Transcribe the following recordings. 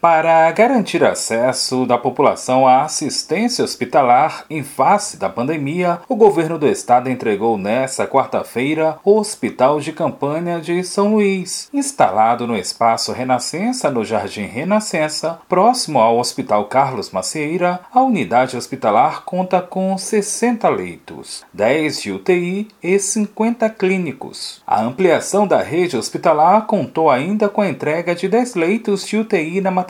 Para garantir acesso da população à assistência hospitalar em face da pandemia, o governo do estado entregou nesta quarta-feira o Hospital de Campanha de São Luís, instalado no espaço Renascença, no Jardim Renascença, próximo ao Hospital Carlos Macieira. A unidade hospitalar conta com 60 leitos, 10 de UTI e 50 clínicos. A ampliação da rede hospitalar contou ainda com a entrega de 10 leitos de UTI na maternidade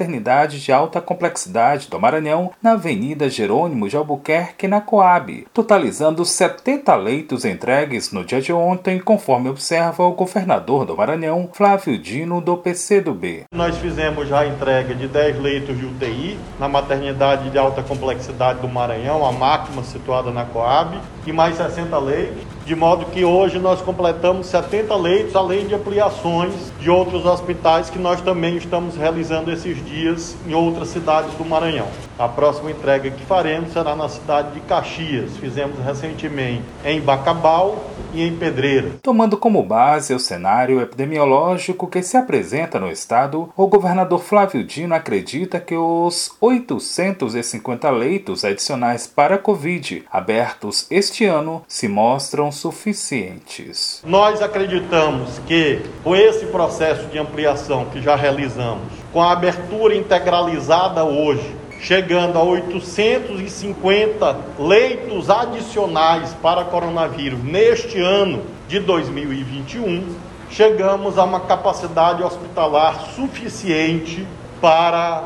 de alta complexidade do Maranhão, na Avenida Jerônimo de Albuquerque, na Coab, totalizando 70 leitos entregues no dia de ontem, conforme observa o governador do Maranhão, Flávio Dino, do PCdoB. Nós fizemos já a entrega de 10 leitos de UTI na maternidade de alta complexidade do Maranhão, a máxima situada na Coab, e mais 60 leitos de modo que hoje nós completamos 70 leitos, além de ampliações de outros hospitais que nós também estamos realizando esses dias em outras cidades do Maranhão. A próxima entrega que faremos será na cidade de Caxias. Fizemos recentemente em Bacabal e em Pedreira. Tomando como base o cenário epidemiológico que se apresenta no estado, o governador Flávio Dino acredita que os 850 leitos adicionais para a Covid abertos este ano se mostram suficientes. Nós acreditamos que com esse processo de ampliação que já realizamos, com a abertura integralizada hoje, chegando a 850 leitos adicionais para coronavírus neste ano de 2021, chegamos a uma capacidade hospitalar suficiente para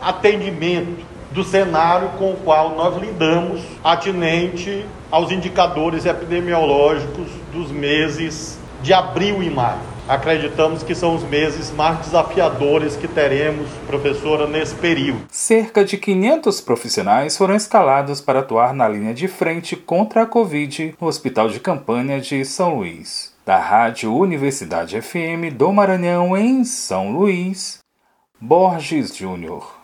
atendimento do cenário com o qual nós lidamos, atinente aos indicadores epidemiológicos dos meses de abril e maio. Acreditamos que são os meses mais desafiadores que teremos, professora, nesse período. Cerca de 500 profissionais foram escalados para atuar na linha de frente contra a Covid no Hospital de Campanha de São Luís. Da Rádio Universidade FM do Maranhão, em São Luís, Borges Júnior.